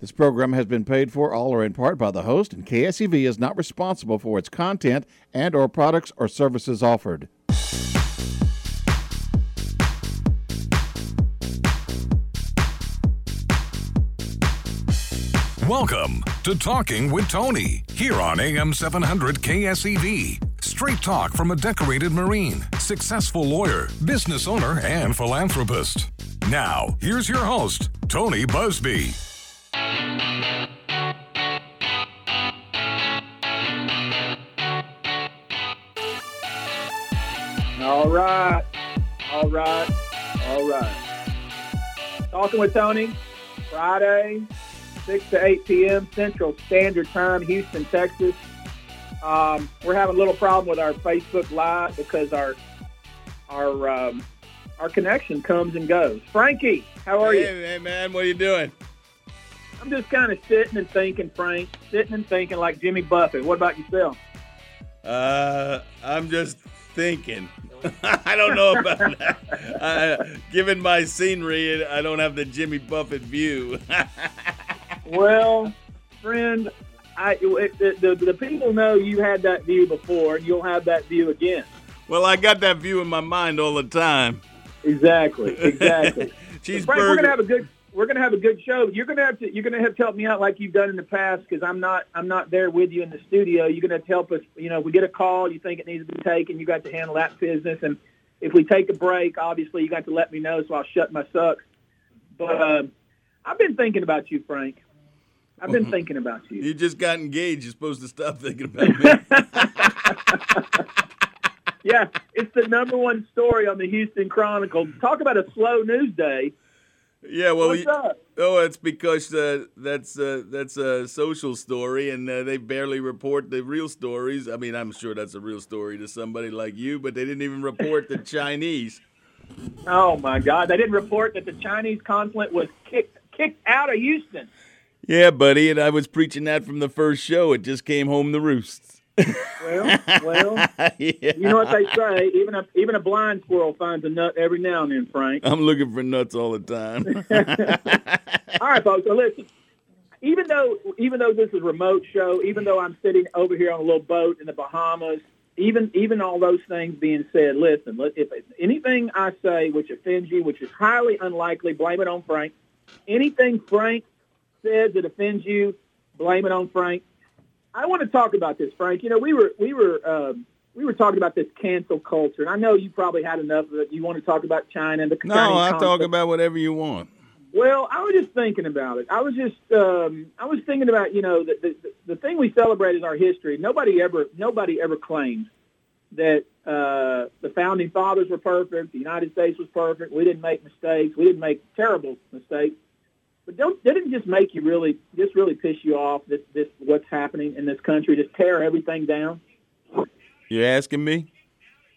This program has been paid for all or in part by the host, and KSEV is not responsible for its content and or products or services offered. Welcome to Talking with Tony here on AM 700 KSEV. Straight talk from a decorated Marine, successful lawyer, business owner, and philanthropist. Now, here's your host, Tony Buzbee. All right. All right. All right. Talking with Tony, Friday, 6 to 8 p.m. Central Standard Time, Houston, Texas. Um, we're having a little problem with our Facebook Live because our our um, our connection comes and goes. Frankie, how are hey, you? Hey, man, what are you doing? I'm just kind of sitting and thinking, Frank. Sitting and thinking like Jimmy Buffett. What about yourself? Uh, I'm just thinking. I don't know about that. Uh, given my scenery, I don't have the Jimmy Buffett view. well, friend, I, the, the, the people know you had that view before, and you'll have that view again. Well, I got that view in my mind all the time. Exactly, exactly. Cheeseburger. Frank, we're gonna have a good we're gonna have a good show. You're gonna have to you're gonna have to help me out like you've done in the past because I'm not I'm not there with you in the studio. You're gonna have to help us. You know, if we get a call, you think it needs to be taken, you got to handle that business. And if we take a break, obviously you got to let me know so I'll shut my sucks. But uh, I've been thinking about you, Frank. I've been thinking about you. You just got engaged. You're supposed to stop thinking about me. yeah, it's the number one story on the Houston Chronicle. Talk about a slow news day. Yeah, well, you, oh, it's because uh, that's uh, that's a social story, and uh, they barely report the real stories. I mean, I'm sure that's a real story to somebody like you, but they didn't even report the Chinese. Oh my God! They didn't report that the Chinese consulate was kicked kicked out of Houston. Yeah, buddy, and I was preaching that from the first show. It just came home the roosts. Well, well, yeah. you know what they say. Even a even a blind squirrel finds a nut every now and then, Frank. I'm looking for nuts all the time. All right, folks. So listen. Even though even though this is a remote show, even though I'm sitting over here on a little boat in the Bahamas, even even all those things being said, listen. If anything I say which offends you, which is highly unlikely, blame it on Frank. Anything Frank says that offends you, blame it on Frank. I want to talk about this, Frank. You know, we were we were um, we were talking about this cancel culture, and I know you probably had enough of it. You want to talk about China and the no, I'll talk about whatever you want. Well, I was just thinking about it. I was just um, I was thinking about you know the, the the thing we celebrate is our history. Nobody ever nobody ever claims that uh, the founding fathers were perfect. The United States was perfect. We didn't make mistakes. We didn't make terrible mistakes. But don't didn't it just make you really just really piss you off this this what's happening in this country? Just tear everything down. You're asking me?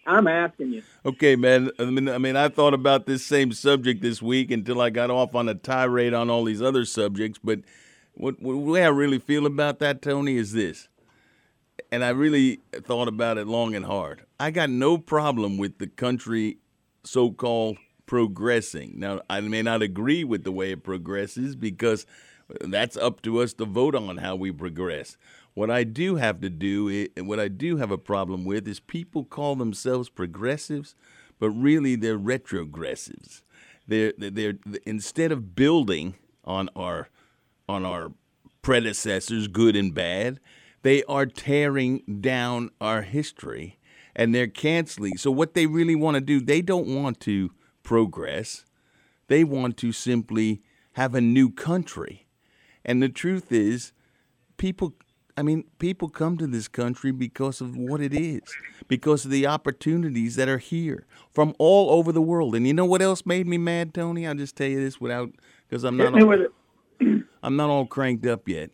I'm asking you. Okay, man. I mean, I mean, I thought about this same subject this week until I got off on a tirade on all these other subjects. But what, what the way I really feel about that, Tony, is this. And I really thought about it long and hard. I got no problem with the country so-called progressing. Now, I may not agree with the way it progresses because that's up to us to vote on how we progress. What I do have to do, i- what I do have a problem with, is people call themselves progressives, but really they're retrogressives. They're, they're instead of building on our on our predecessors, good and bad, they are tearing down our history and they're canceling. So what they really want to do, they don't want to progress. They want to simply have a new country. And the truth is, people I mean, people come to this country because of what it is, because of the opportunities that are here from all over the world. And you know what else made me mad, Tony? I'll just tell you this without because I'm not, all, I'm not all cranked up yet.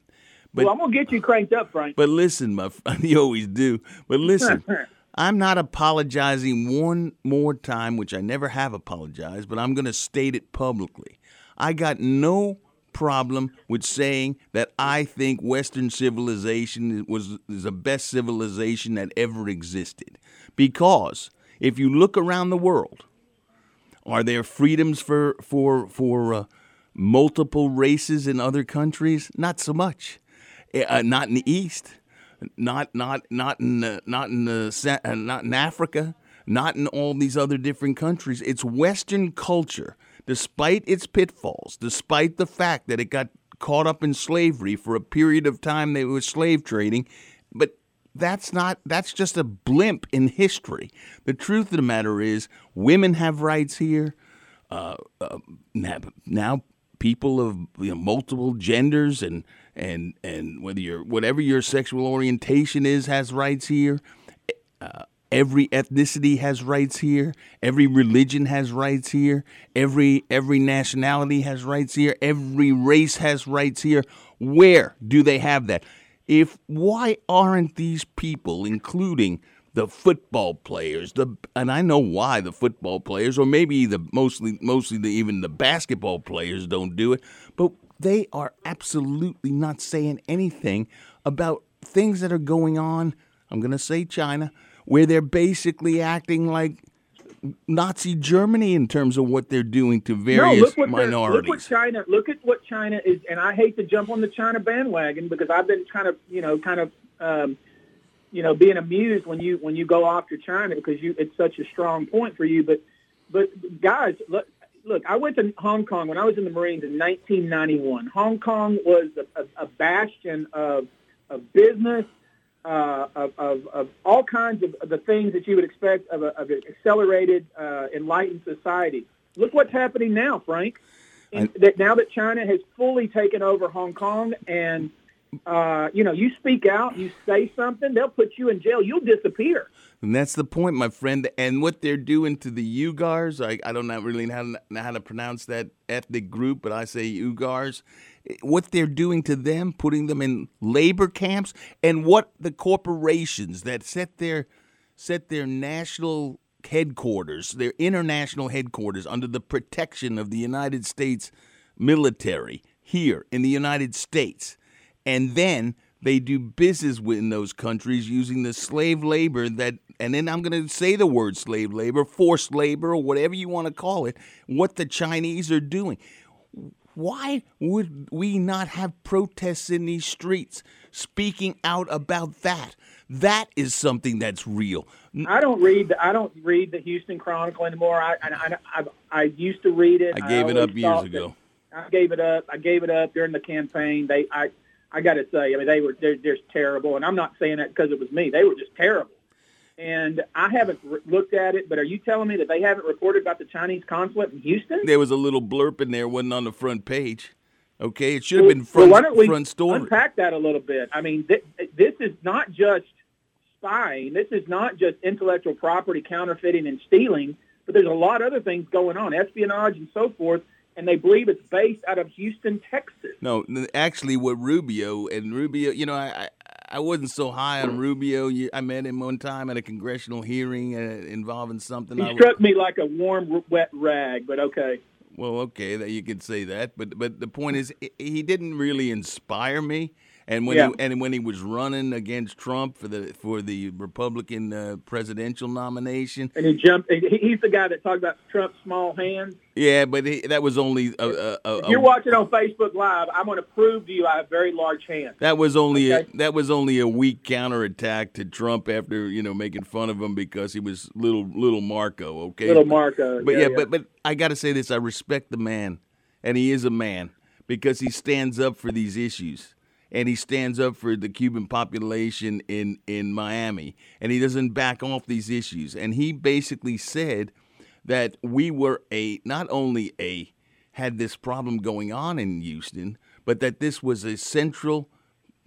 But well, I'm gonna get you cranked up, Frank. but listen, my friend, you always do. But listen, I'm not apologizing one more time, which I never have apologized, but I'm going to state it publicly. I got no problem with saying that I think Western civilization was is the best civilization that ever existed. Because if you look around the world, are there freedoms for for for uh, multiple races in other countries? Not so much. Eh, uh, not in the East. Not not not in not in the uh, not in Africa. Not in all these other different countries. It's Western culture, despite its pitfalls, despite the fact that it got caught up in slavery for a period of time. They were slave trading, but that's not that's just a blimp in history. The truth of the matter is, women have rights here. Uh, uh, now, people of you know, multiple genders and and and whether you're whatever your sexual orientation is has rights here. Uh, every ethnicity has rights here. Every religion has rights here. Every every nationality has rights here. Every race has rights here. Where do they have that? If why aren't these people, including the football players, the and I know why the football players, or maybe the mostly mostly the, even the basketball players don't do it, but they are absolutely not saying anything about things that are going on. I'm going to say China, where they're basically acting like Nazi Germany in terms of what they're doing to various no, look minorities. Look what China. Look at what China is, and I hate to jump on the China bandwagon because I've been kind of, you know, kind of um, you know, being amused when you when you go after China because you it's such a strong point for you. But but guys, look, look, I went to Hong Kong when I was in the Marines in 1991. Hong Kong was a, a, a bastion of of business, uh, of, of, of all kinds of, of the things that you would expect of, a, of an accelerated, uh, enlightened society. Look what's happening now, Frank. I, that now that China has fully taken over Hong Kong and uh, you know, you speak out, you say something, they'll put you in jail. You'll disappear. And that's the point, my friend. And what they're doing to the Uyghurs, I, I don't know really know how, to, know how to pronounce that ethnic group, but I say Uyghurs. What they're doing to them, putting them in labor camps, and what the corporations that set their set their national headquarters, their international headquarters, under the protection of the United States military here in the United States and then they do business within those countries using the slave labor that and then I'm going to say the word slave labor, forced labor, or whatever you want to call it, what the Chinese are doing. Why would we not have protests in these streets speaking out about that? That is something that's real. I don't read. The, I don't read the Houston Chronicle anymore. I I, I, I used to read it. I gave I it up years ago. I gave it up. I gave it up during the campaign. They I I got to say, I mean, they were they're just terrible, and I'm not saying that because it was me. They were just terrible. And I haven't re- looked at it, but are you telling me that they haven't reported about the Chinese consulate in Houston? There was a little blurb in there, wasn't on the front page. Okay, it should have been front, well, why don't we front story. Unpack that a little bit. I mean, th- this is not just spying. This is not just intellectual property counterfeiting and stealing, but there's a lot of other things going on, espionage and so forth and they believe it's based out of Houston, Texas. No, actually, what Rubio and Rubio, you know, I I wasn't so high on Rubio. I met him one time at a congressional hearing uh, involving something. He I struck me like a warm, wet rag, but okay. Well, okay, that you could say that, but but the point is, he didn't really inspire me. And when yeah. he, and when he was running against Trump for the for the Republican uh, presidential nomination, and he jumped. He's the guy that talked about Trump's small hands. Yeah, but he, that was only. A, a, a, if you're watching on Facebook Live, I'm going to prove to you I have very large hands. That was only okay? a, that was only a weak counterattack to Trump after you know making fun of him because he was little little Marco. Okay, little Marco. But yeah, yeah, yeah. but but I got to say this: I respect the man, and he is a man because he stands up for these issues and he stands up for the Cuban population in, in Miami, and he doesn't back off these issues. And he basically said that we were a not only a had this problem going on in Houston, but that this was a central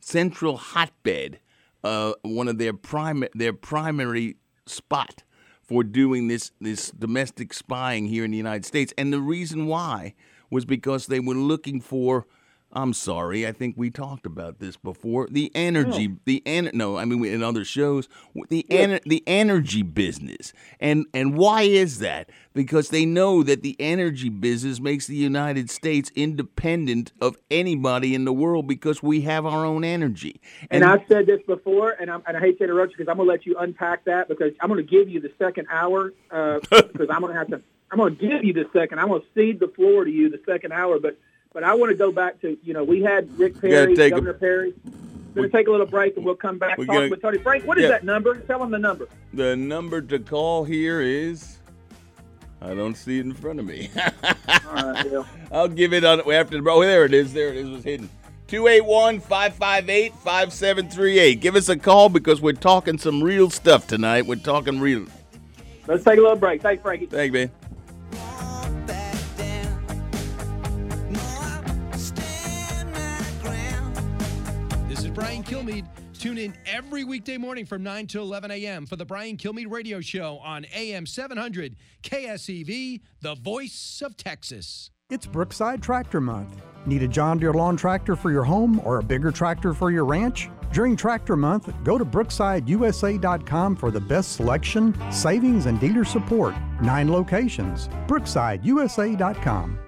central hotbed, uh, one of their prime their primary spot for doing this this domestic spying here in the United States. And the reason why was because they were looking for I'm sorry. I think we talked about this before. The energy, oh. the en- no, I mean in other shows, the yeah. en- the energy business, and and why is that? Because they know that the energy business makes the United States independent of anybody in the world because we have our own energy. And, and I've said this before, and, and i hate to interrupt you because I'm going to let you unpack that because I'm going to give you the second hour uh, because I'm going to have to. I'm going to give you the second. I'm going to cede the floor to you the second hour, but But I want to go back to you know we had Rick Perry, take a- Governor Perry. We're going to take a little break and we'll come back We talking gotta- with Tony Frank. What is Yeah. that number? Tell them the number. The number to call here is. I don't see it in front of me. All right, Bill. I'll give it on after the bro. Oh, there it is. There it is. It was hidden. 281 558 5738. Give us a call because we're talking some real stuff tonight. We're talking real. Let's take a little break. Thanks, Frankie. Thank you, man. Tune in every weekday morning from 9 to 11 a.m. for the Brian Kilmeade Radio Show on AM 700 KSEV, the voice of Texas. It's Brookside Tractor Month. Need a John Deere lawn tractor for your home or a bigger tractor for your ranch? During Tractor Month, go to brooksideusa.com for the best selection, savings, and dealer support. Nine locations. brooksideusa.com.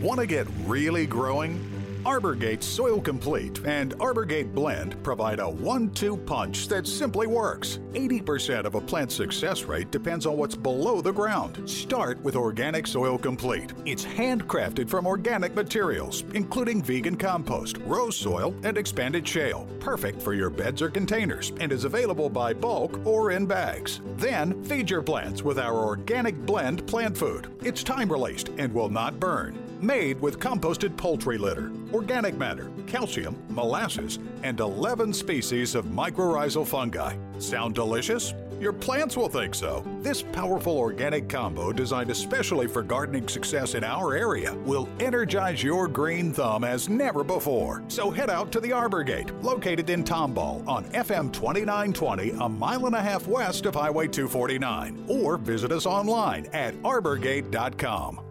Want to get really growing? Arborgate Soil Complete and Arborgate Blend provide a one two punch that simply works. 80% of a plant's success rate depends on what's below the ground. Start with Organic Soil Complete. It's handcrafted from organic materials, including vegan compost, rose soil, and expanded shale. Perfect for your beds or containers and is available by bulk or in bags. Then feed your plants with our Organic Blend plant food. It's time released and will not burn made with composted poultry litter, organic matter, calcium, molasses, and 11 species of mycorrhizal fungi. Sound delicious? Your plants will think so. This powerful organic combo, designed especially for gardening success in our area, will energize your green thumb as never before. So head out to the Arborgate, located in Tomball on FM 2920, a mile and a half west of Highway 249, or visit us online at arborgate.com.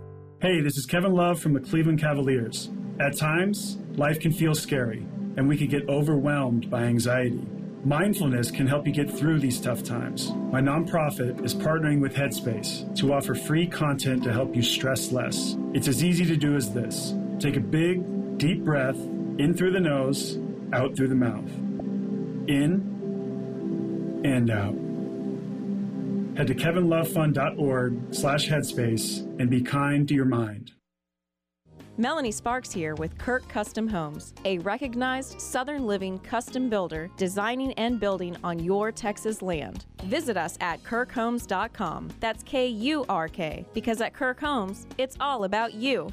Hey, this is Kevin Love from the Cleveland Cavaliers. At times, life can feel scary, and we can get overwhelmed by anxiety. Mindfulness can help you get through these tough times. My nonprofit is partnering with Headspace to offer free content to help you stress less. It's as easy to do as this take a big, deep breath in through the nose, out through the mouth. In and out. Head to kevinlovefund.org slash headspace and be kind to your mind. Melanie Sparks here with Kurk Custom Homes, a recognized Southern living custom builder designing and building on your Texas land. Visit us at kurkhomes.com. That's K U R K, because at Kurk Homes, it's all about you.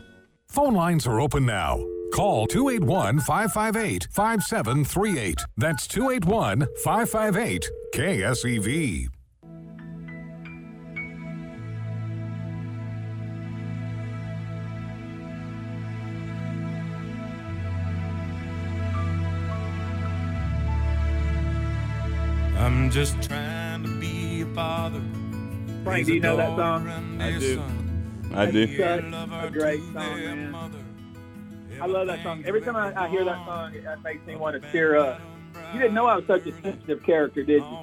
Phone lines are open now. Call 281 558 5738. That's 281 558 KSEV. Just trying to be a father. Frank, do you know that song? I do. I do. Such a great song, man. I love that song. Every time I, I hear that song, it, it makes me want to tear up. You didn't know I was such a sensitive character, did you?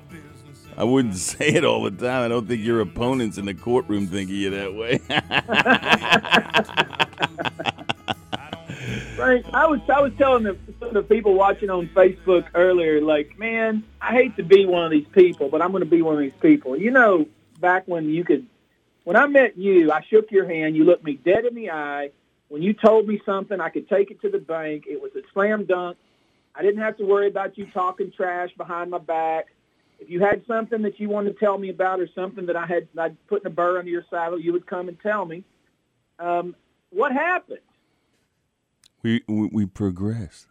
I wouldn't say it all the time. I don't think your opponents in the courtroom think of you that way. Frank, I was I was telling the, some of the people watching on Facebook earlier, like, man, I hate to be one of these people, but I'm going to be one of these people. You know, back when you could, when I met you, I shook your hand, you looked me dead in the eye. When you told me something, I could take it to the bank. It was a slam dunk. I didn't have to worry about you talking trash behind my back. If you had something that you wanted to tell me about or something that I had I'd put in a burr under your saddle, you would come and tell me. Um, what happened? We, we we progressed.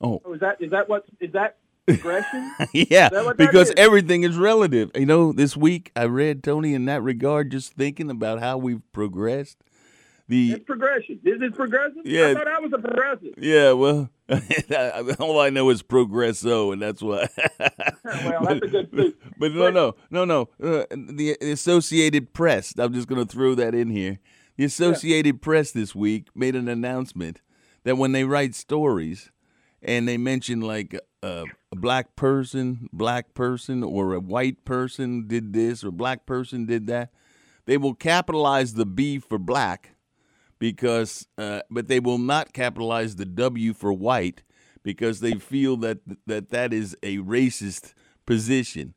Oh, Oh, is that is that what is that progression? yeah, that because is? everything is relative. You know, this week I read Tony in that regard, just thinking about how we've progressed. The it's progression. This is progressive. Yeah. I thought I was a progressive. yeah, well, all I know is progresso, and that's why. Well, that's a good suit. But no, no, no, no. Uh, the Associated Press. I'm just going to throw that in here. The Associated Press this week made an announcement that when they write stories and they mention like a, a black person, black person, or a white person did this or black person did that, they will capitalize the B for black because, uh, but they will not capitalize the W for white because they feel that that that is a racist position.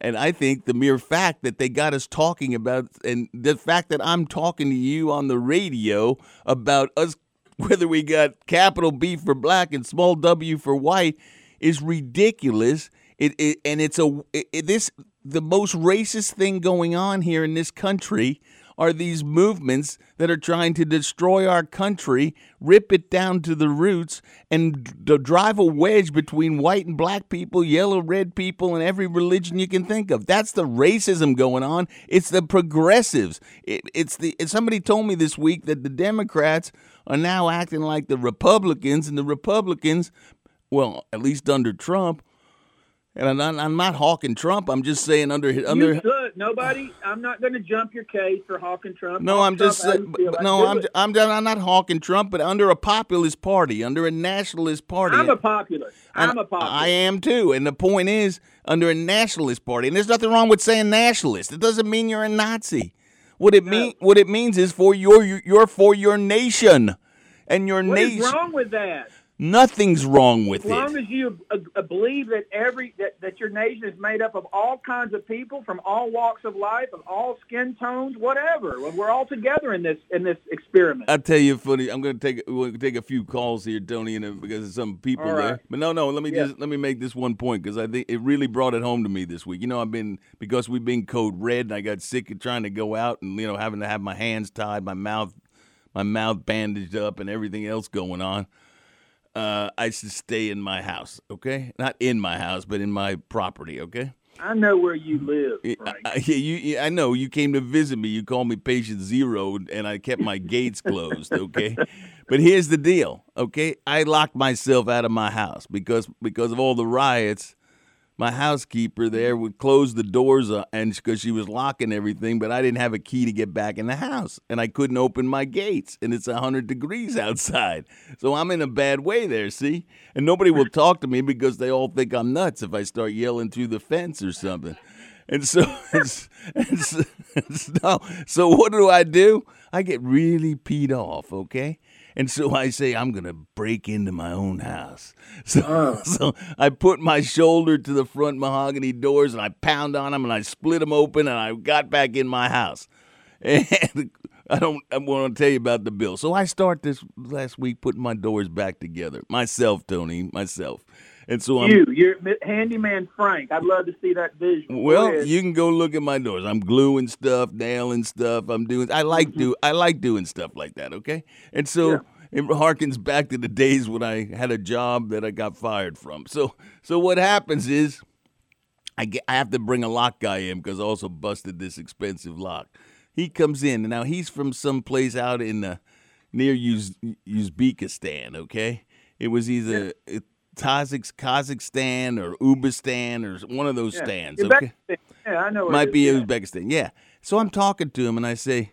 And I think the mere fact that they got us talking about, and the fact that I'm talking to you on the radio about us whether we got capital B for black and small w for white is ridiculous. It, it and it's a it, this the most racist thing going on here in this country are these movements that are trying to destroy our country, rip it down to the roots, and d- drive a wedge between white and black people, yellow, red people, and every religion you can think of. That's the racism going on. It's the progressives. It, it's the. Somebody told me this week that the Democrats are now acting like the Republicans, and the Republicans, well, at least under Trump, and I'm not, I'm not hawking Trump. I'm just saying under under. You should. Nobody. I'm not going to jump your case for hawking Trump. No, Hawk I'm just Trump, saying. how you No, I'm. I'm I'm not hawking Trump, but under a populist party, under a nationalist party. I'm a populist. I'm a populist. I am too. And the point is, under a nationalist party, and there's nothing wrong with saying nationalist. It doesn't mean you're a Nazi. What it mean what it means is for your you're for your nation, and your nation. What is nation. wrong with that? Nothing's wrong with it. As long it. as you uh, uh, believe that every that, that your nation is made up of all kinds of people from all walks of life, of all skin tones, whatever, we're all together in this in this experiment. I'll tell you funny. I'm going to take we'll take a few calls here, Tony, and uh, because there's some people All there. But no, no. Let me Yeah. just let me make this one point because I think it really brought it home to me this week. You know, I've been because we've been code red, and I got sick of trying to go out and you know having to have my hands tied, my mouth, my mouth bandaged up, and everything else going on. Uh, I should stay in my house, okay? Not in my house, but in my property, okay? I know where you live, I, Frank. I, yeah, you, yeah, I know. You came to visit me. You called me patient zero, and I kept my gates closed. Okay, but here's the deal. Okay, I locked myself out of my house because because of all the riots. My housekeeper there would close the doors uh, and because she was locking everything, but I didn't have a key to get back in the house, and I couldn't open my gates, and it's hundred degrees outside, so I'm in a bad way there. See, and nobody will talk to me because they all think I'm nuts if I start yelling through the fence or something. And so, it's, it's, so, so what do I do? I get really peed off, okay? And so I say, I'm going to break into my own house. So, uh. so I put my shoulder to the front mahogany doors and I pound on them and I split them open and I got back in my house. And I don't I want to tell you about the bill. So I start this last week putting my doors back together. Myself, Tony, myself. And so I'm you, you're handyman Frank. I'd love to see that vision. Well, you can go look at my doors. I'm gluing stuff, nailing stuff. I'm doing. I like mm-hmm. do. I like doing stuff like that. Okay, and so Yeah. it harkens back to the days when I had a job that I got fired from. So, so what happens is, I get. I have to bring a lock guy in because I also busted this expensive lock. He comes in and now he's from some place out in the near Uz, Uzbekistan. Okay, it was either. Kazakhstan or Uzbekistan or one of those Yeah. stands. Okay, Yeah, I know. might it be is, yeah. Uzbekistan. Yeah. So I'm talking to him and I say,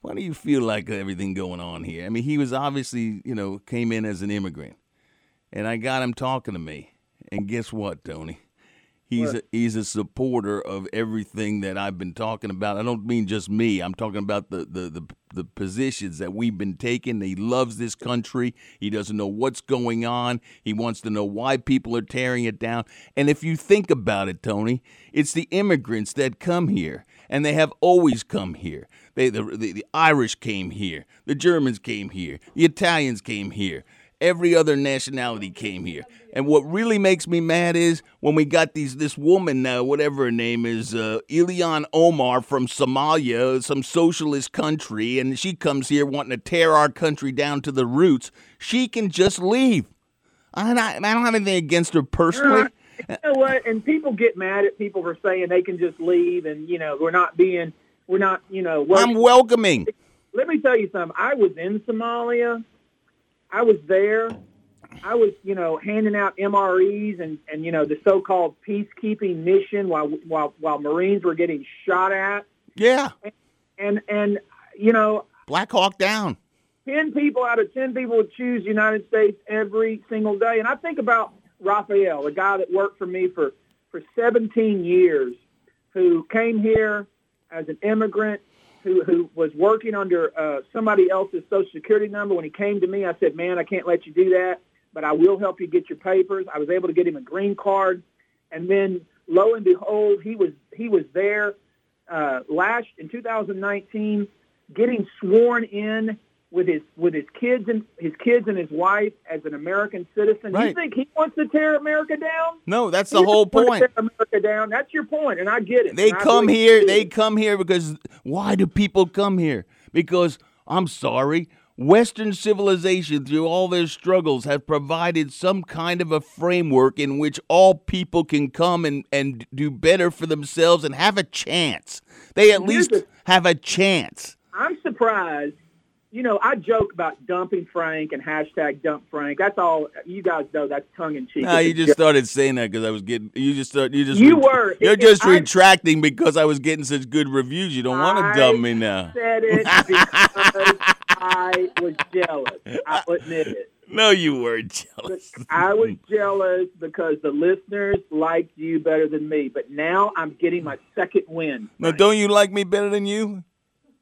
"Why do you feel like everything going on here?" I mean, he was obviously, you know, came in as an immigrant, and I got him talking to me. And guess what, Tony? He's a, he's a supporter of everything that I've been talking about. I don't mean just me. I'm talking about the the the, the positions that we've been taking. He loves this country. He doesn't know what's going on. He wants to know why people are tearing it down. And if you think about it, Tony, it's the immigrants that come here, and they have always come here. They the the, the Irish came here. The Germans came here. The Italians came here. Every other nationality came here. And what really makes me mad is when we got these this woman, uh, whatever her name is, uh, Ilhan Omar from Somalia, some socialist country, and she comes here wanting to tear our country down to the roots. She can just leave. I, I, I don't have anything against her personally. You know what? And people get mad at people for saying they can just leave, and you know we're not being, we're not, you know. I'm welcoming. Let me tell you something. I was in Somalia. I was there. I was, you know, handing out MREs and, and you know the so-called peacekeeping mission while while while Marines were getting shot at. Yeah. And and you know, Black Hawk down. ten people out of ten people would choose the United States every single day. And I think about Raphael, the guy that worked for me for for 17 years, who came here as an immigrant, who who was working under uh, somebody else's social security number. When he came to me, I said, "Man, I can't let you do that, but I will help you get your papers." I was able to get him a green card, and then lo and behold, he was he was there uh, last in 2019, getting sworn in with his with his kids and his kids and his wife as an American citizen. You think he wants to tear America down? No, that's He the whole point. Tear America down. That's your point, and I get it. They come here. They come here because why do people come here? Because I'm sorry, Western civilization, through all their struggles, have provided some kind of a framework in which all people can come and, and do better for themselves and have a chance. They at Here's least the- have a chance. I'm surprised. You know, I joke about dumping Frank and hashtag dump Frank. That's all. You guys know that's tongue in cheek. No, you just started saying that because I was getting. You just start. You just. You were. You're If- just if I- retracting because I was getting such good reviews. You don't want to dump me now. said it because I was jealous. I admit it. No, you were jealous. I was jealous because the listeners liked you better than me. But now I'm getting my second win. Now, don't you like me better than you?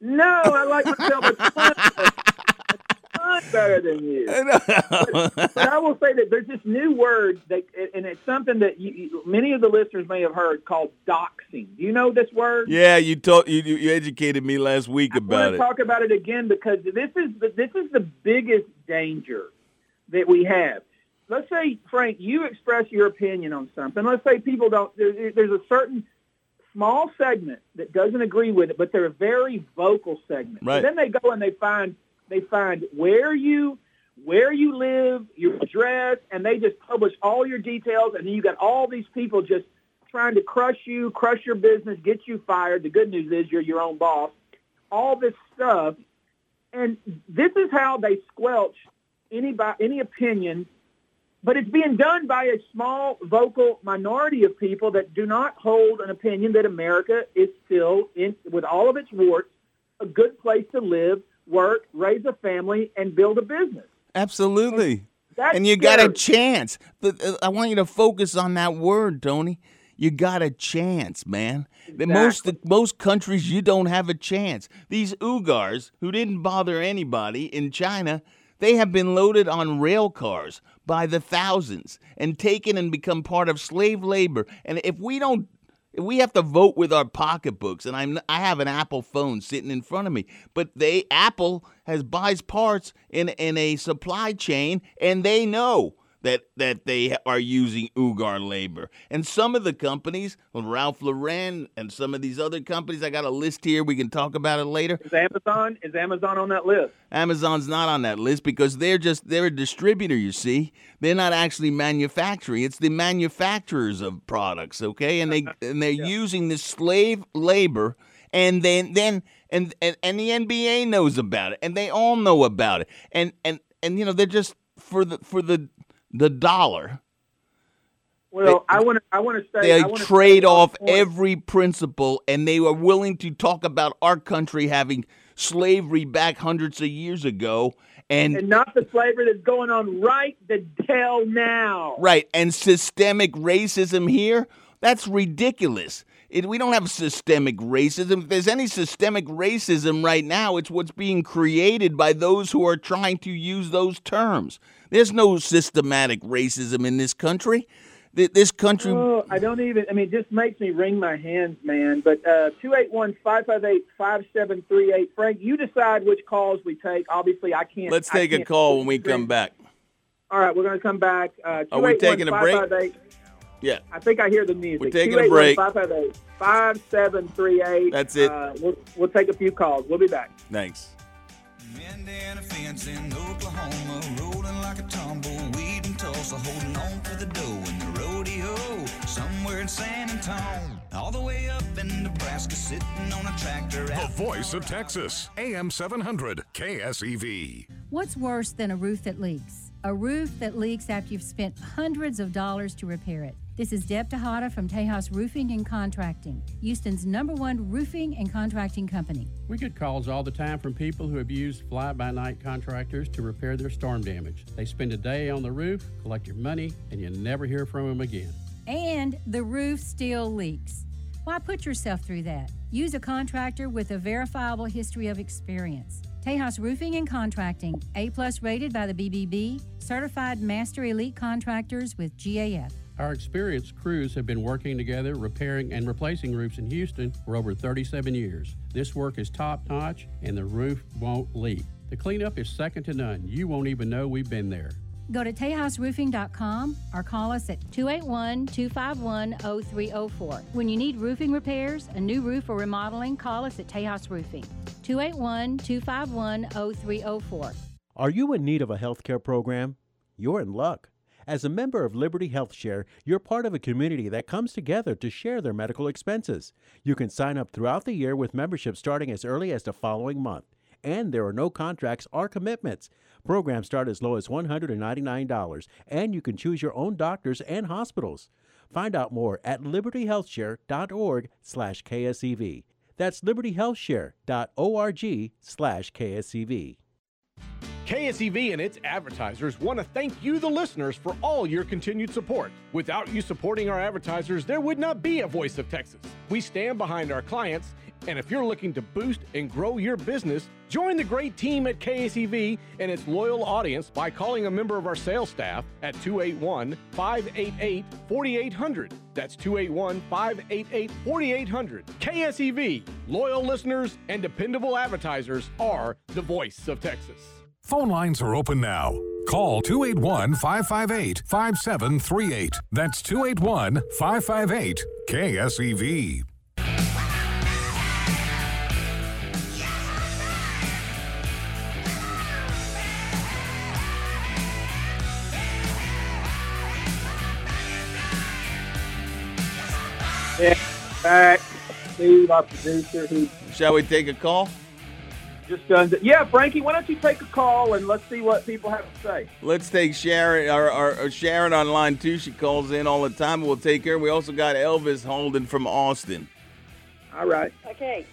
No, I like myself a ton, a ton better than you. But, but I will say that there's this new word that, and it's something that you, many of the listeners may have heard called doxing. Do you know this word? Yeah, you taught you, you educated me last week I about it. talk about it again because this is the, this is the biggest danger that we have. Let's say, Frank, you express your opinion on something. Let's say people don't. There, there's a certain small segment that doesn't agree with it, but they're a very vocal segment. Right. And then they go and they find they find where you where you live, your address, and they just publish all your details, and then you got all these people just trying to crush you, crush your business, get you fired. The good news is you're your own boss. All this stuff, and this is how they squelch any any opinion but it's being done by a small vocal minority of people that do not hold an opinion that America is still, in, with all of its warts, a good place to live, work, raise a family, and build a business. Absolutely. That's and you got a chance. Uh, I want you to focus on that word, Tony. You got a chance, man. The Most most countries you don't have a chance. These Uyghurs who didn't bother anybody in China, they have been loaded on rail cars by the thousands and taken and become part of slave labor. And if we don't if we have to vote with our pocketbooks and I'm I have an Apple phone sitting in front of me, but they Apple has buys parts in in a supply chain and they know that that they are using Uyghur labor. And some of the companies, Ralph Lauren and some of these other companies, I got a list here, we can talk about it later. Is Amazon is Amazon on that list? Amazon's not on that list because they're just they're a distributor, you see. They're not actually manufacturing. It's the manufacturers of products, okay? And they and they're using this slave labor and then then and, and and the NBA knows about it and they all know about it. And and and you know, they're just for the for the the dollar. Well, I want to I want to say They trade off every principle, and they were willing to talk about our country having slavery back hundreds of years ago, and, and not the slavery that's going on right the hell now. right and systemic racism here. That's ridiculous. It, we don't have systemic racism. If there's any systemic racism right now, it's what's being created by those who are trying to use those terms. There's no systematic racism in this country. Th- This country. Oh, I don't even. I mean, it just makes me wring my hands, man. But uh, two eight one five five eight five seven three eight. Frank, you decide which calls we take. Obviously, I can't. Let's take a can't- call when we come back. All right, we're going to come back. Uh, Are we taking a break? 281-558. Yeah. I think I hear the music. We're taking a break. 281-558-5738. That's it. Uh, we'll, we'll take a few calls. We'll be back. Thanks. Mending a fence in Oklahoma, rolling like a tumbleweed in Tulsa, holding on for the dough in the rodeo, somewhere in San Antonio, all the way up in Nebraska, sitting on a tractor. The voice of Texas, AM 700, KSEV. What's worse than a roof that leaks? A roof that leaks after you've spent hundreds of dollars to repair it. This is Deb Tejada from Tejas Roofing and Contracting, Houston's number one roofing and contracting company. We get calls all the time from people who have used fly by night contractors to repair their storm damage. They spend a day on the roof, collect your money, and you never hear from them again. And the roof still leaks. Why put yourself through that? Use a contractor with a verifiable history of experience. Tejas Roofing and Contracting, A plus rated by the BBB, certified master elite contractors with GAF. Our experienced crews have been working together, repairing and replacing roofs in Houston for over 37 years. This work is top notch and the roof won't leak. The cleanup is second to none. You won't even know we've been there. Go to TejasRoofing.com or call us at 281 251 0304. When you need roofing repairs, a new roof, or remodeling, call us at Tejas Roofing. 281 251 0304. Are you in need of a healthcare program? You're in luck. As a member of Liberty Health Share, you're part of a community that comes together to share their medical expenses. You can sign up throughout the year with membership starting as early as the following month. And there are no contracts or commitments. Programs start as low as $199, and you can choose your own doctors and hospitals. Find out more at libertyhealthshare.org slash KSEV. That's libertyhealthshare.org slash KSEV. KSEV and its advertisers want to thank you, the listeners, for all your continued support. Without you supporting our advertisers, there would not be a Voice of Texas. We stand behind our clients, and if you're looking to boost and grow your business, join the great team at KSEV and its loyal audience by calling a member of our sales staff at 281 588 4800. That's 281 588 4800. KSEV, loyal listeners and dependable advertisers are the voice of Texas. Phone lines are open now. Call 281 558 5738. That's 281 558 KSEV. Yeah, back. Steve, our producer, who Shall we take a call? Just done. Yeah, Frankie, why don't you take a call and let's see what people have to say. Let's take Sharon, our, our, our Sharon on line two. She calls in all the time. We'll take her. We also got Elvis Holden from Austin. All right. Okay.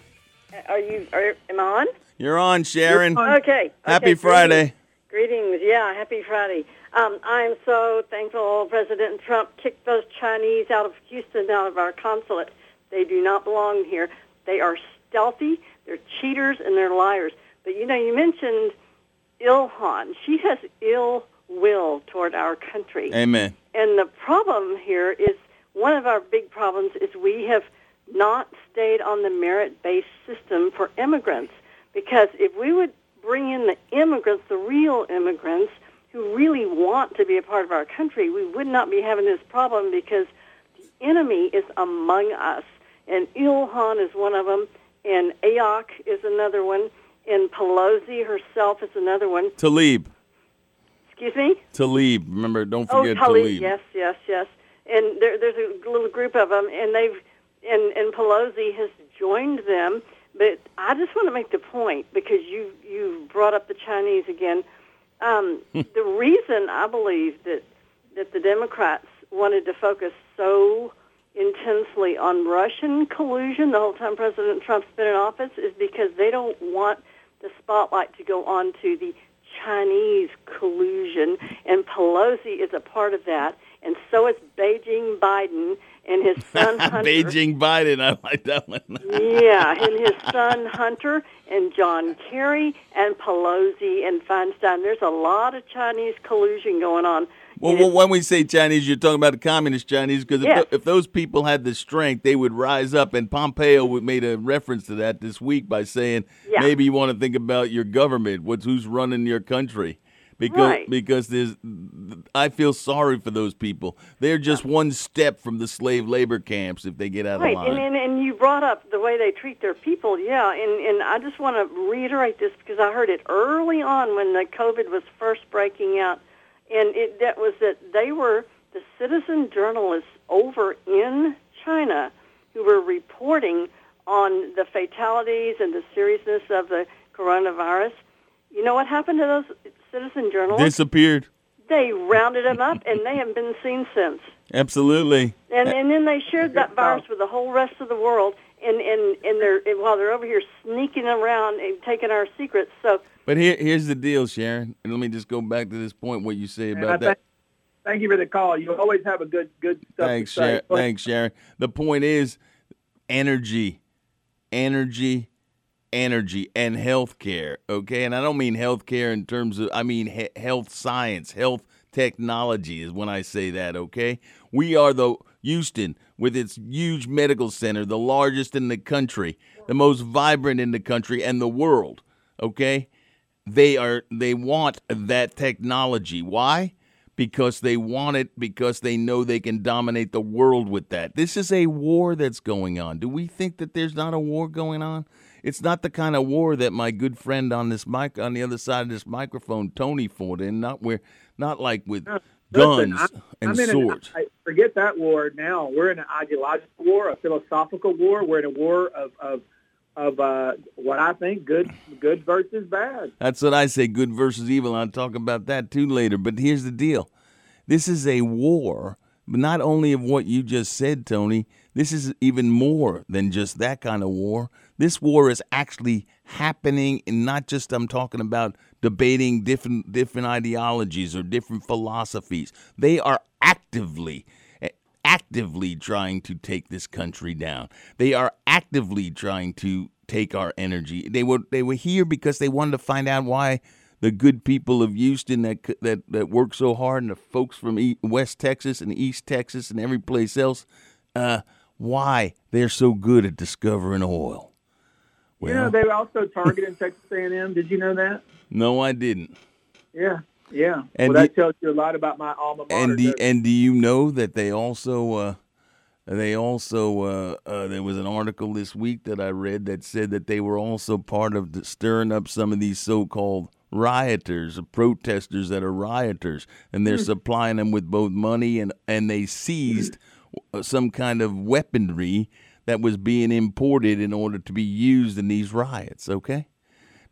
Are you? Are am I on? You're on, Sharon. Okay. Happy okay, Friday. Greetings. Greetings. Yeah, happy Friday. Um, I'm so thankful President Trump kicked those Chinese out of Houston, out of our consulate. They do not belong here. They are stealthy. They're cheaters and they're liars. But you know, you mentioned Ilhan. She has ill will toward our country. Amen. And the problem here is one of our big problems is we have not stayed on the merit-based system for immigrants. Because if we would bring in the immigrants, the real immigrants who really want to be a part of our country, we would not be having this problem because the enemy is among us. And Ilhan is one of them, and Ayok is another one, and Pelosi herself is another one. Tlaib. Excuse me? Tlaib. Remember, don't Oh, forget Tlaib. Tlaib. Yes, yes, yes. And there, there's a little group of them, and they've and and Pelosi has joined them. But I just want to make the point because you you brought up the Chinese again. Um, the reason I believe that that the Democrats wanted to focus so intensely on Russian collusion the whole time President Trump's been in office is because they don't want the spotlight to go on to the Chinese collusion, and Pelosi is a part of that, and so is Beijing Biden and his son Hunter. Beijing Biden. I like that one. yeah, and his son Hunter and John Kerry and Pelosi and Feinstein. There's a lot of Chinese collusion going on. Well, well, when we say Chinese, you're talking about the communist Chinese, because if, Yes. if those people had the strength, they would rise up. And Pompeo made a reference to that this week by saying, Yeah. maybe you want to think about your government, what's who's running your country, because Right. because there's, I feel sorry for those people. They're just one step from the slave labor camps if they get out Right, of line. and, and and you brought up the way they treat their people, yeah, and and I just want to reiterate this because I heard it early on when the COVID was first breaking out, and it that was that they were the citizen journalists over in China who were reporting on the fatalities and the seriousness of the coronavirus. You know what happened to those citizen journalists? Disappeared. they rounded them up, and they haven't been seen since. Absolutely. And and then they shared that virus with the whole rest of the world, and and and they're and while they're over here sneaking around and taking our secrets. So But here, here's the deal, Sharon. And let me just go back to this point. What you say about that. thank, thank you for the call. You always have a good good stuff Thanks, to say. Sharon. Thanks, Sharon. The point is energy, energy, energy, and healthcare. Okay, and I don't mean healthcare in terms of. I mean he- health science, health technology is when I say that. Okay, we are the Houston with its huge medical center, the largest in the country, the most vibrant in the country and the world. Okay. they are they want that technology. Why? Because they want it because they know they can dominate the world with that. This is a war that's going on. Do we think that there's not a war going on? It's not the kind of war that my good friend on this mic on the other side of this microphone, Tony, fought in. Not where, not like with guns Listen, I- and I'm swords. An, I, forget that war now. We're in an ideological war, a philosophical war. We're in a war of of of uh, what I think good good versus bad. That's what I say, good versus evil. I'll talk about that too later. But here's the deal this is a war, but not only of what you just said, Tony, this is even more than just that kind of war. This war is actually happening, and not just I'm talking about debating different different ideologies or different philosophies. They are actively actively trying to take this country down. They are actively trying to take our energy. They were they were here because they wanted to find out why the good people of Houston that that that work so hard and the folks from West Texas and East Texas and every place else uh, why they're so good at discovering oil. You know, they were also targeting Texas A&M. Did you know that? No, I didn't. Yeah, yeah. And well, that the- tells you a lot about my alma mater. And do, and do you know that they also uh, they also uh, uh, there was an article this week that I read that said that they were also part of the, stirring up some of these so-called rioters, protesters that are rioters, and they're Hmm. supplying them with both money and and they seized uh, some kind of weaponry that was being imported in order to be used in these riots. Okay.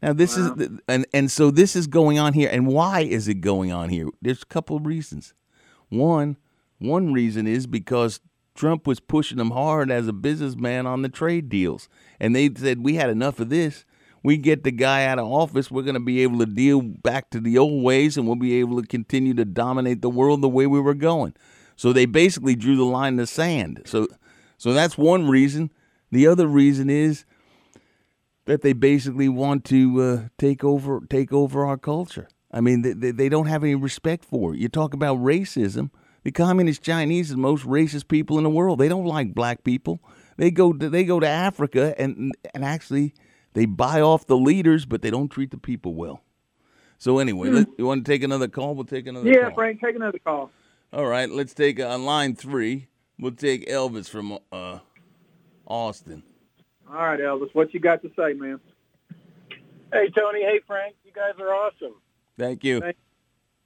Now this is and and so this is going on here. And why is it going on here? There's a couple of reasons. One one reason is because Trump was pushing them hard as a businessman on the trade deals, and they said we had enough of this. We get the guy out of office, we're going to be able to deal back to the old ways, and we'll be able to continue to dominate the world the way we were going. So they basically drew the line in the sand. So, so that's one reason. The other reason is that they basically want to uh, take over take over our culture. I mean, they, they, don't have any respect for it. You talk about racism. The communist Chinese are the most racist people in the world. They don't like black people. They go to, they go to Africa and and actually they buy off the leaders, but they don't treat the people well. So anyway, Hmm. let, you want to take another call? We'll take another yeah, call. Frank, take another call. All right, let's take uh, on line three. We'll take Elvis from uh, Austin. All right, Elvis, what you got to say, man? Hey, Tony. Hey, Frank. You guys are awesome. Thank you.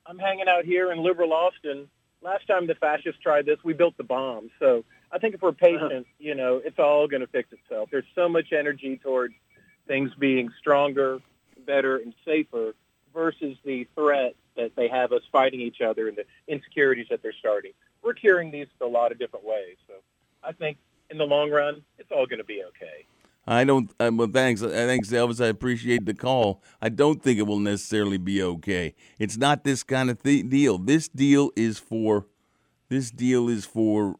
I'm hanging out here in liberal Austin. Last time the fascists tried this, we built the bomb. So I think if we're patient, you know, it's all going to fix itself. There's so much energy towards things being stronger, better, and safer versus the threat that they have us fighting each other and the insecurities that they're starting. We're curing these a lot of different ways. So I think in the long run, it's all going to be okay. I don't. Uh, well, thanks. Uh, thanks, Elvis. I appreciate the call. I don't think it will necessarily be okay. It's not this kind of th- deal. This deal is for. This deal is for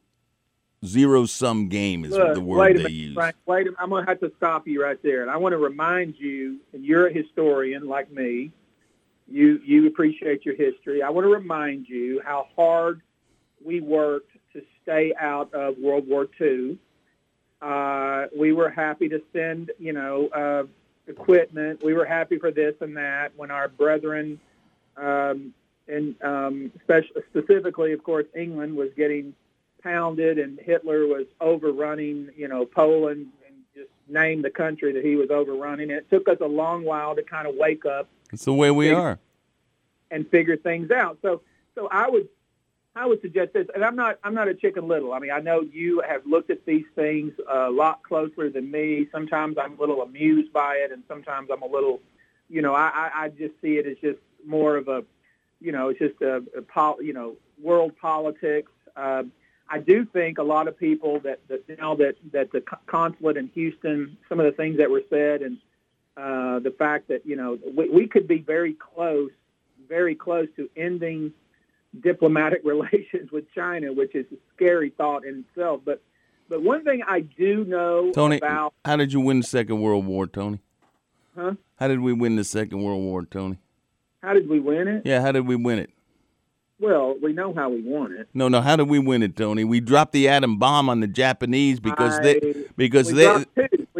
zero sum game. Is Look, the wait word a they minute, use. Frank. Wait, a, I'm going to have to stop you right there, and I want to remind you, and you're a historian like me. You you appreciate your history. I want to remind you how hard we worked to stay out of World War II. Uh, we were happy to send, you know, uh, equipment. We were happy for this and that when our brethren, um, and um, spec- specifically, of course, England was getting pounded and Hitler was overrunning, you know, Poland and just name the country that he was overrunning. It took us a long while to kind of wake up It's the way we Yeah. are. and figure things out. So, so I would, I would suggest this, and I'm not, I'm not a chicken little. I mean, I know you have looked at these things a lot closer than me. Sometimes I'm a little amused by it, and sometimes I'm a little, you know, I, I, just see it as just more of a, you know, it's just a, a pol, you know, world politics. Um, I do think a lot of people that, that now that that the consulate in Houston, some of the things that were said, and uh, the fact that you know we, we could be very close, very close to ending diplomatic relations with China, which is a scary thought in itself. But but one thing I do know Tony, about, how did you win the Second World War, Tony? huh? How did we win the Second World War, Tony? How did we win it? Yeah, how did we win it? Well, we know how we won it. No, no. How did we win it, Tony? We dropped the atom bomb on the Japanese because I- they because they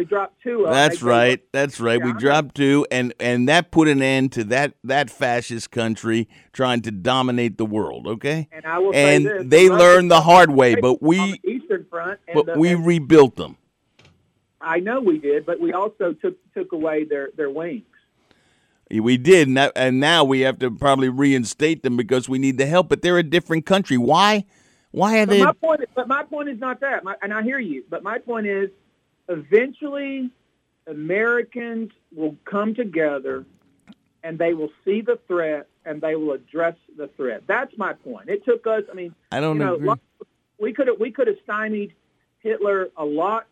dropped two. We, dropped two. Of That's them. Right. That's right. Yeah, we dropped two, and and that put an end to that that fascist country trying to dominate the world. Okay, And I will say and this, they the learned the hard way, but we Eastern Front, and but the- we rebuilt them. I know we did, but we also took took away their their wings. We did, and, and now we have to probably reinstate them because we need the help. But they're a different country. Why? Why are But they? my point, but my point is not that. My, and I hear you, but my point is, eventually, Americans will come together, and they will see the threat, and they will address the threat. That's my point. It took us. I mean, I don't you know. Agree. We could have we could have stymied Hitler a lot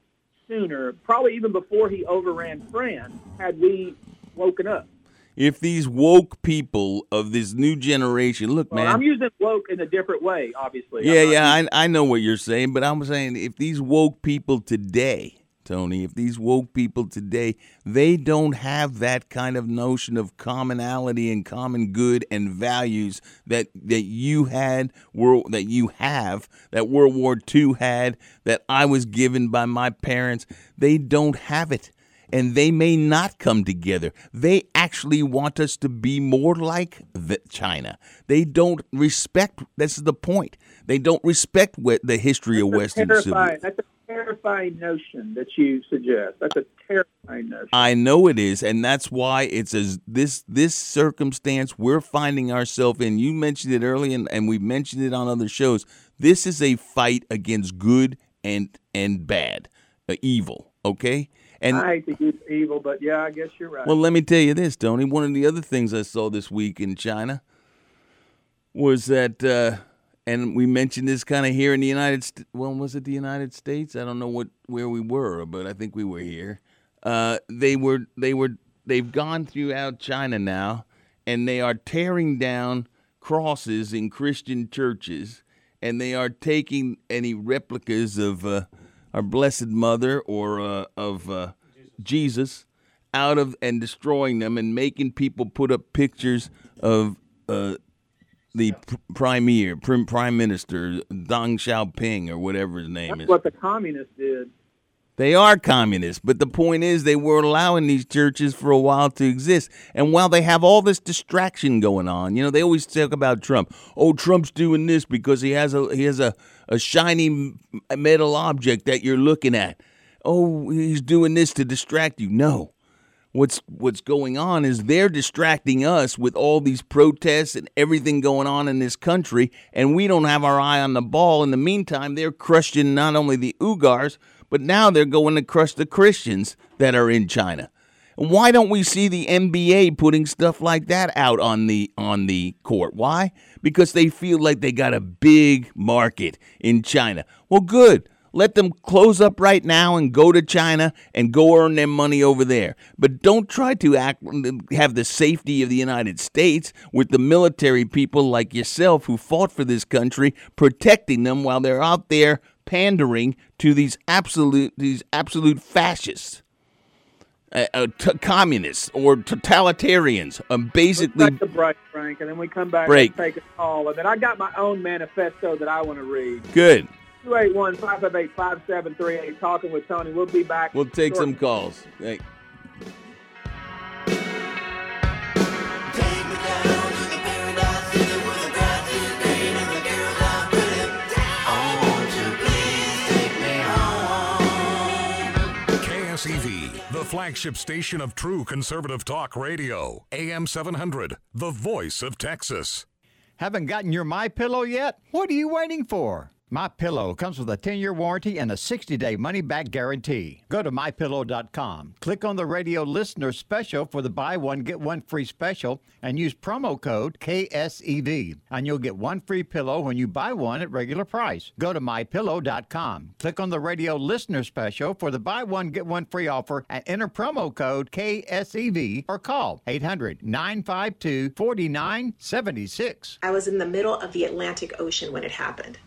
sooner, probably even before he overran France, had we woken up. If these woke people of this new generation, look, Well, man, I'm using woke in a different way, obviously. Yeah, yeah, I, I know what you're saying, but I'm saying if these woke people today, Tony, if these woke people today, they don't have that kind of notion of commonality and common good and values that that you had, world that you have, that World War II had, that I was given by my parents. They don't have it. And they may not come together. They actually want us to be more like the China. They don't respect. This is the point. They don't respect the history of That's a Western civilization. Terrifying notion that you suggest. That's a terrifying notion. I know it is, and that's why it's as this this circumstance we're finding ourselves in. You mentioned it earlier, and, and we've mentioned it on other shows. This is a fight against good and and bad, uh, evil. Okay, and I hate to use evil, but yeah, I guess you're right. Well, let me tell you this, Tony. One of the other things I saw this week in China was that, uh, and we mentioned this kind of here in the United States. Well, was it the United States? I don't know what where we were, but I think we were here. Uh, they were they were they've gone throughout China now, and they are tearing down crosses in Christian churches, and they are taking any replicas of uh, our Blessed Mother or uh, of uh, Jesus out of and destroying them and making people put up pictures of the pr- premier, prim, prime minister Deng Xiaoping or whatever his name That's is. what the communists did. They are communists, but the point is they were allowing these churches for a while to exist. And while they have all this distraction going on, you know, they always talk about Trump. Oh, Trump's doing this because he has a he has a, a shiny metal object that you're looking at. Oh, he's doing this to distract you. No. What's what's going on is they're distracting us with all these protests and everything going on in this country, and we don't have our eye on the ball. In the meantime, they're crushing not only the Uyghurs, but now they're going to crush the Christians that are in China. Why don't we see the NBA putting stuff like that out on the on the court? Why? Because they feel like they got a big market in China. Well, good. Let them close up right now and go to China and go earn their money over there. But don't try to act have the safety of the United States with the military people like yourself who fought for this country protecting them while they're out there pandering to these absolute these absolute fascists. Uh, uh, t- communists or totalitarians, um, basically Let's take a break, Frank, and then we come back Break. and take a call. And then I got my own manifesto that I want to read. good. 281-558-5738, talking with Tony. We'll be back. We'll take shortly. some calls. Hey. KSEV, the flagship station of true conservative talk radio. AM 700, the voice of Texas. Haven't gotten your My Pillow yet? What are you waiting for? My Pillow comes with a 10-year warranty and a 60-day money-back guarantee. Go to mypillow.com. Click on the radio listener special for the buy one get one free special and use promo code KSEV and you'll get one free pillow when you buy one at regular price. Go to mypillow.com. Click on the radio listener special for the buy one get one free offer and enter promo code KSEV or call 800-952-4976. I was in the middle of the Atlantic Ocean when it happened.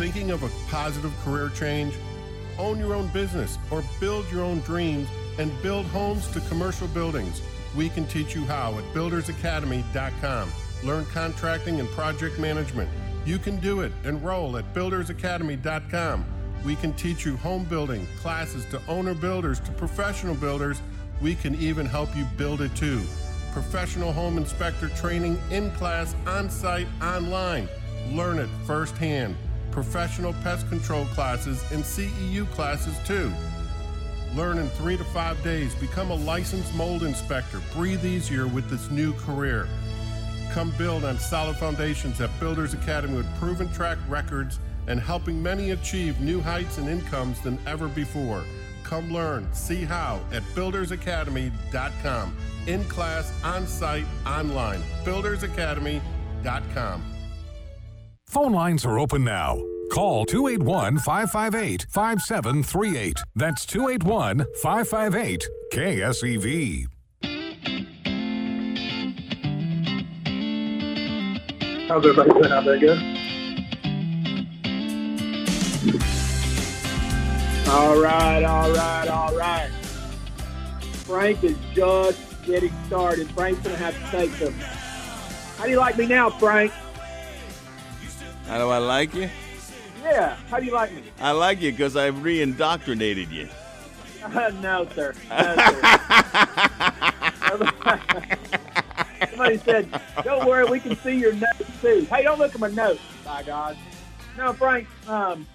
Thinking of a positive career change? Own your own business or build your own dreams and build homes to commercial buildings. We can teach you how at buildersacademy.com. Learn contracting and project management. You can do it. Enroll at buildersacademy.com. We can teach you home building, classes to owner builders to professional builders. We can even help you build it too. Professional home inspector training in class, on site, online. Learn it firsthand. Professional pest control classes and CEU classes too. Learn in three to five days. Become a licensed mold inspector. Breathe easier with this new career. Come build on solid foundations at Builders Academy with proven track records and helping many achieve new heights and incomes than ever before. Come learn, see how at buildersacademy.com. In class, on site, online. Buildersacademy.com. Phone lines are open now. Call 281 558 5738. That's 281 558 KSEV. How's everybody doing out there? Good. All right, all right, all right. Frank is just getting started. Frank's gonna have to take the. How do you like me now, Frank? How do I like you? Yeah. How do you like me? I like you because I've re-indoctrinated you. no, sir. No, sir. Somebody said, "Don't worry, we can see your notes too." Hey, don't look at my notes, by God. No, Frank. Um,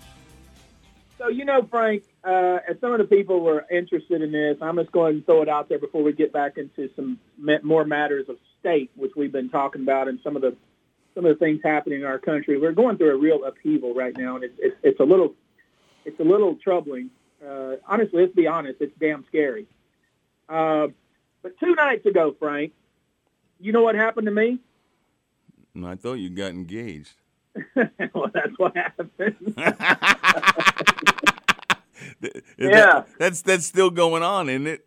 so you know, Frank, uh, as some of the people were interested in this, I'm just going to throw it out there before we get back into some more matters of state, which we've been talking about, and some of the some of the things happening in our country. We're going through a real upheaval right now, and it's it's, it's a little it's a little troubling. Uh, honestly, let's be honest, it's damn scary. Uh, but two nights ago, Frank, you know what happened to me? I thought you got engaged. well, that's what happened. Yeah. that- that's that's still going on, isn't it?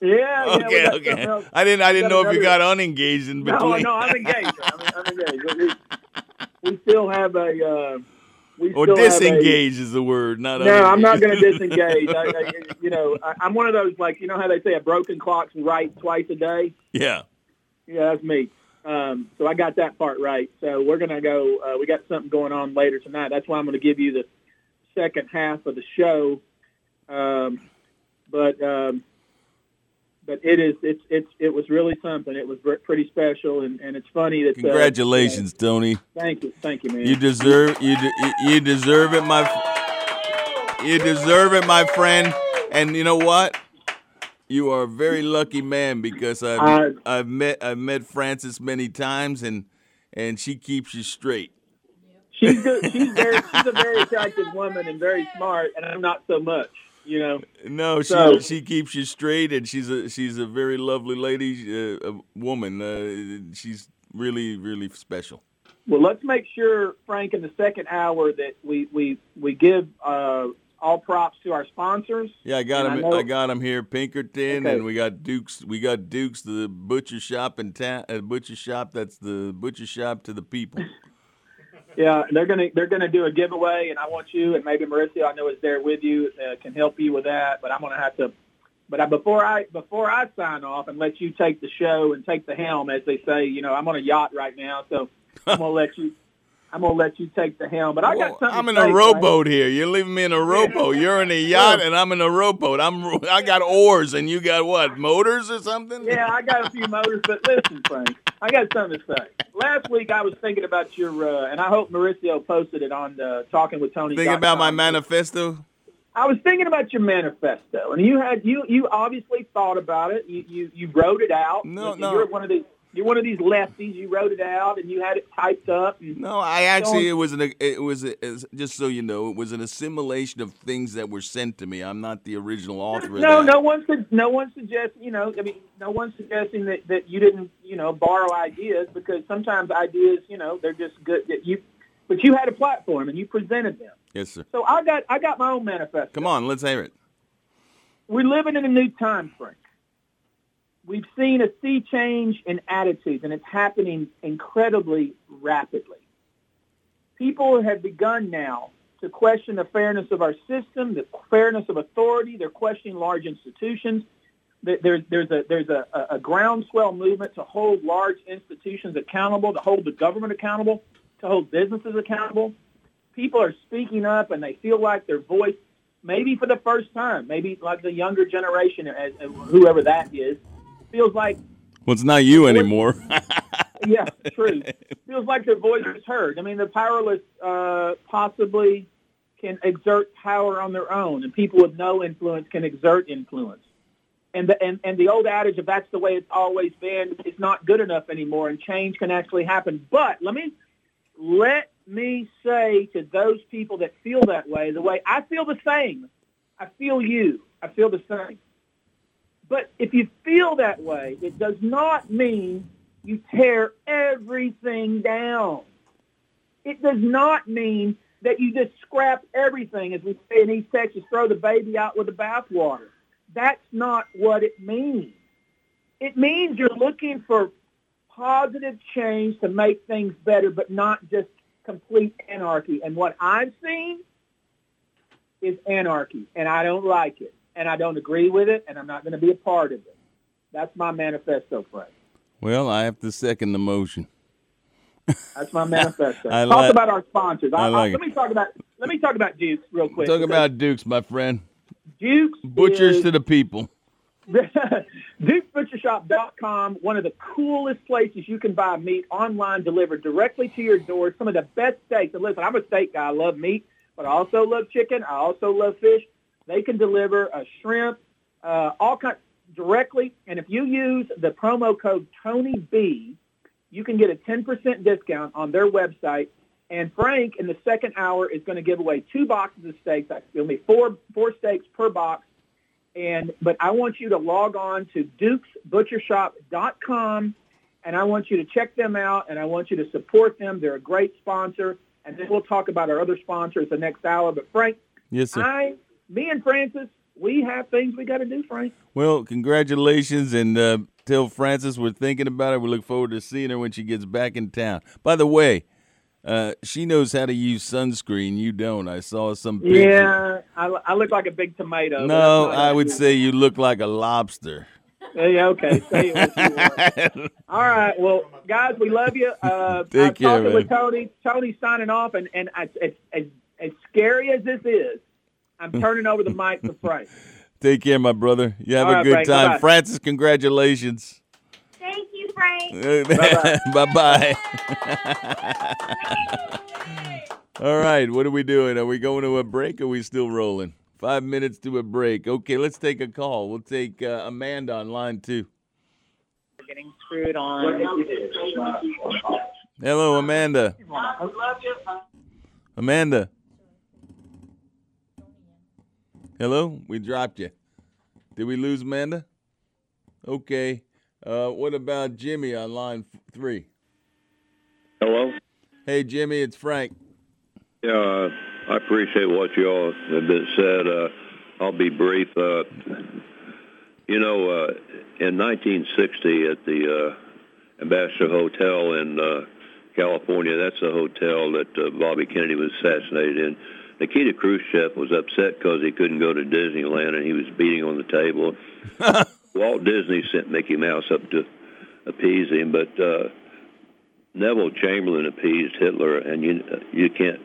Yeah. yeah, Okay, got okay. I didn't I didn't know if you got unengaged in between. No, no, I'm engaged. I'm, I'm engaged. We, we still have a. Uh, we or still have a- disengage is the word, not No, I'm not going to disengage. I, I, you know, I, I'm one of those like you know how they say a broken clock's right twice a day. yeah. Yeah, that's me. Um, so I got that part right. So we're going to go. Uh, we got something going on later tonight. That's why I'm going to give you the second half of the show. Um, but um, but it is it's it's it was really something. It was pretty special, and, and it's funny that. uh, Congratulations, Tony. thank you, thank you, man. You deserve you de- you- you deserve it, my f- you deserve it, my friend. And you know what? You are a very lucky man because I've I- I've met I've met Frances many times and and she keeps you straight. She's good. She's very she's a very attractive woman and very smart, and I'm not so much. You know. No, she So- she keeps you straight, and she's a she's a very lovely lady, uh, a woman. Uh, she's really really special. Well, let's make sure, Frank, in the second hour that we we we give uh, all props to our sponsors. Yeah, I got And him. I I, got him here, Pinkerton, Okay. and we got Dukes. We got Dukes, the butcher shop in town. Uh, butcher shop. That's the butcher shop to the people. Yeah, they're gonna they're gonna do a giveaway, and I want you and maybe Marissa, I know is there with you, uh, can help you with that. But I'm gonna have to. But I, before I before I sign off and let you take the show and take the helm, as they say, you know, I'm on a yacht right now, so I'm gonna let you. I'm gonna let you take the helm. But I got something. I'm in say, a rowboat here. You're leaving me in a rowboat. You're in a yacht, and I'm in a rowboat. I'm I got oars, and you got what? Motors or something? Yeah, I got a few motors, but listen, Frank. I got something to say. Last week I was thinking about your, uh, and I hope Mauricio posted it on uh, Talking with Tony. Thinking about my manifesto. I was thinking about your manifesto, and you had you you obviously thought about it. You you, you wrote it out. No, You're one of these. You're one of these lefties. You wrote it out, and you had it typed up. and- No, I actually it was an it was a, just so you know it was an assimilation of things that were sent to me. I'm not the original author of No, that. no one no one suggesting. You know, I mean, no one's suggesting that, that you didn't, you know, borrow ideas because sometimes ideas, you know, they're just good. That you, but you had a platform and you presented them. Yes, sir. So I got I got my own manifesto. Come on, let's hear it. We're living in a new time, Frank. We've seen a sea change in attitudes, and it's happening incredibly rapidly. People have begun now to question the fairness of our system, the fairness of authority. They're questioning large institutions. There's, there's, a, there's a, a groundswell movement to hold large institutions accountable, to hold the government accountable, to hold businesses accountable. People are speaking up, and they feel like their voice, maybe for the first time, maybe like the younger generation, as, whoever that is, feels like Well, it's not you anymore. yeah, true. Feels like their voice is heard. I mean, the powerless uh, possibly can exert power on their own, and people with no influence can exert influence. And the and, and the old adage of that's the way it's always been is not good enough anymore, and change can actually happen. But let me let me say to those people that feel that way, the way I feel the same. I feel you. I feel the same. But if you feel that way, it does not mean you tear everything down. It does not mean that you just scrap everything, as we say in East Texas, throw the baby out with the bathwater. That's not what it means. It means you're looking for positive change to make things better, but not just complete anarchy. And what I've seen is anarchy, and I don't like it, and I don't agree with it, and I'm not going to be a part of it. That's my manifesto, Frank. well, I have to second the motion. That's my manifesto. I talk like- about our sponsors. I like let it. me talk about let me talk about Dukes real quick. Talk about Dukes, my friend. Dukes Butchers is- to the people. DukesButcherShop.com, one of the coolest places you can buy meat online delivered directly to your door. Some of the best steaks. And listen, I'm a steak guy. I love meat, but I also love chicken. I also love fish. They can deliver a shrimp, uh, all kinds directly. And if you use the promo code TonyB, you can get a 10% discount on their website. And Frank, in the second hour, is going to give away two boxes of steaks. It'll be four four steaks per box. And but I want you to log on to DukesButcherShop.com, and I want you to check them out, and I want you to support them. They're a great sponsor, and then we'll talk about our other sponsors the next hour. But Frank, Yes, sir. I, me and Frances, we have things we got to do, Frank. Well, congratulations, and uh, tell Frances we're thinking about her. We look forward to seeing her when she gets back in town. By the way, uh, she knows how to use sunscreen. You don't. I saw some pictures. Yeah, I, I look like a big tomato. No, I would say you look like a lobster. Yeah, okay. Say it what you want. All right. Well, guys, we love you. Uh, Take I'm care, talking with man. Tony. Tony's signing off, and and as, as, as, as scary as this is, I'm turning over the mic to Frank. Take care, my brother. You have All a right, good Frank. time. Bye-bye. Frances, congratulations. Thank you, Frank. bye bye. All right, what are we doing? Are we going to a break or are we still rolling? Five minutes to a break. Okay, let's take a call. We'll take uh, Amanda on line two. Getting screwed on. Hello, Amanda. Amanda. Hello, we dropped you. Did we lose Amanda? Okay. Uh, what about Jimmy on line f- three? Hello. Hey, Jimmy, it's Frank. Yeah, uh, I appreciate what you all have been said. Uh, I'll be brief. Uh, you know, uh, in 1960 at the uh, Ambassador Hotel in uh, California, that's the hotel that uh, Bobby Kennedy was assassinated in. Nikita Khrushchev was upset because he couldn't go to Disneyland and he was beating on the table. Walt Disney sent Mickey Mouse up to appease him, but uh, Neville Chamberlain appeased Hitler, and you you can't.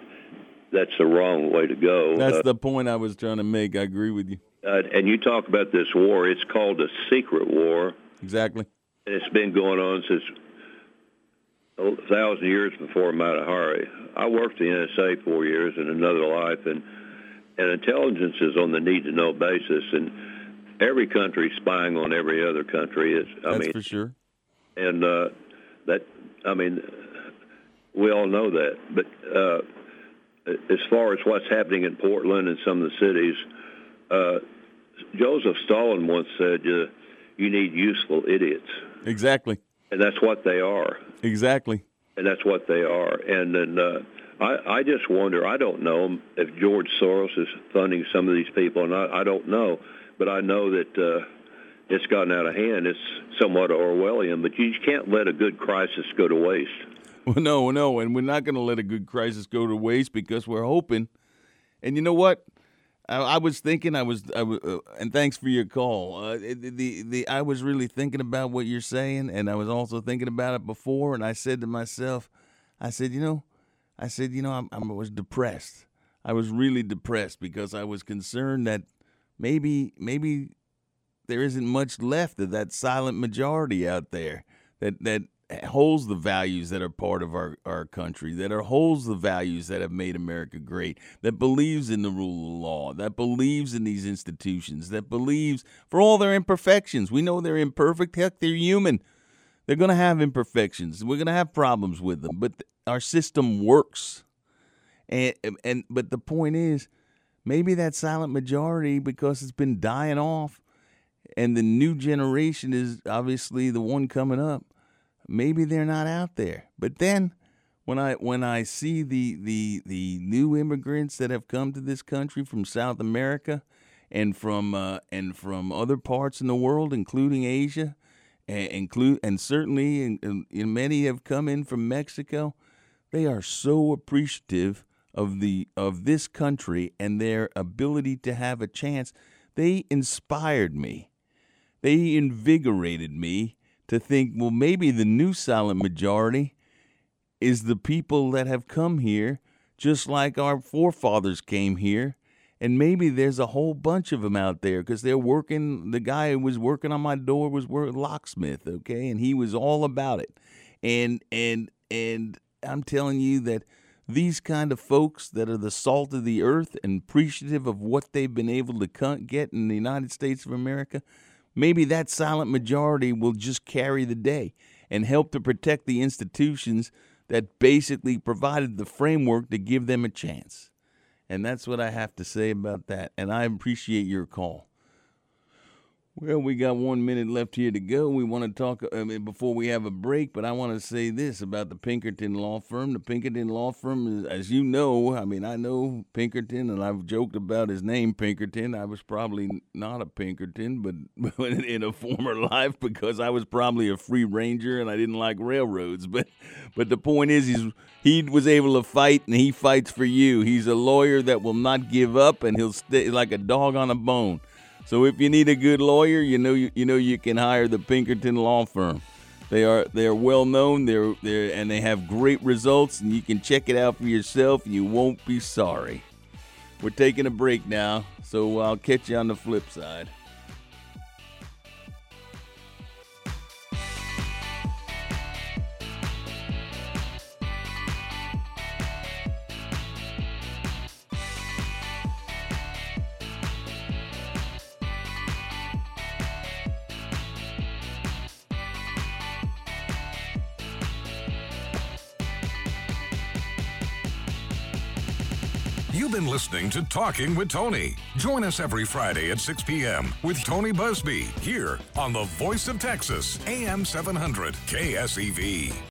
That's the wrong way to go. That's Uh, the point I was trying to make. I agree with you. uh, and you talk about this war. It's called a secret war, Exactly. and it's been going on since a thousand years before Mata Hari. I worked the NSA four years in another life, and and intelligence is on the need to know basis, and every country spying on every other country. Is I That's mean, for sure. and uh, that I mean, we all know that. But uh, as far as what's happening in Portland and some of the cities, uh, Joseph Stalin once said, uh, "You need useful idiots," Exactly. And that's what they are. Exactly. And that's what they are. And then uh, I, I just wonder. I don't know if George Soros is funding some of these people, and I, I don't know. But I know that uh, it's gotten out of hand. It's somewhat Orwellian, but you can't let a good crisis go to waste. Well, no, no, and we're not going to let a good crisis go to waste because we're hoping. And you know what? I, I was thinking. I was. I was uh, and thanks for your call. Uh, the, the I was really thinking about what you're saying, and I was also thinking about it before. And I said to myself, I said, you know, I said, you know, I'm, I was depressed. I was really depressed because I was concerned that maybe maybe there isn't much left of that silent majority out there that that holds the values that are part of our, our country, that are holds the values that have made America great, that believes in the rule of law, that believes in these institutions, that believes for all their imperfections. We know they're imperfect. Heck, they're human. They're going to have imperfections. We're going to have problems with them, but our system works. And and but the point is, maybe that silent majority because it's been dying off and the new generation is obviously the one coming up maybe they're not out there. But then when i when i see the the the new immigrants that have come to this country from south america and from uh, and from other parts in the world including asia and include and certainly and, and, and many have come in from mexico they are so appreciative of the of this country and their ability to have a chance. They inspired me. They invigorated me to think well maybe the new silent majority is the people that have come here just like our forefathers came here. And maybe there's a whole bunch of them out there because they're working the guy who was working on my door was work locksmith okay? And he was all about it. And and and i'm telling you that these kind of folks that are the salt of the earth and appreciative of what they've been able to get in the united states of america maybe that silent majority will just carry the day and help to protect the institutions that basically provided the framework to give them a chance. And that's what I have to say about that. And I appreciate your call. Well, we got one minute left here to go. We want to talk uh, I mean, before we have a break, but I want to say this about the Pinkerton Law Firm. The Pinkerton Law Firm, as you know, I mean, I know Pinkerton, and I've joked about his name, Pinkerton. I was probably not a Pinkerton, but in a former life because I was probably a free ranger and I didn't like railroads. But, but the point is, he's he was able to fight, and he fights for you. He's a lawyer that will not give up, and he'll stay like a dog on a bone. So if you need a good lawyer, you know you, you know you can hire the Pinkerton Law Firm. They are they are well known. They're they and they have great results, and you can check it out for yourself. And you won't be sorry. We're taking a break now, so I'll catch you on the flip side. Been listening to Talking with Tony. Join us every Friday at 6 p.m. with Tony Buzbee here on the Voice of Texas, AM 700 KSEV.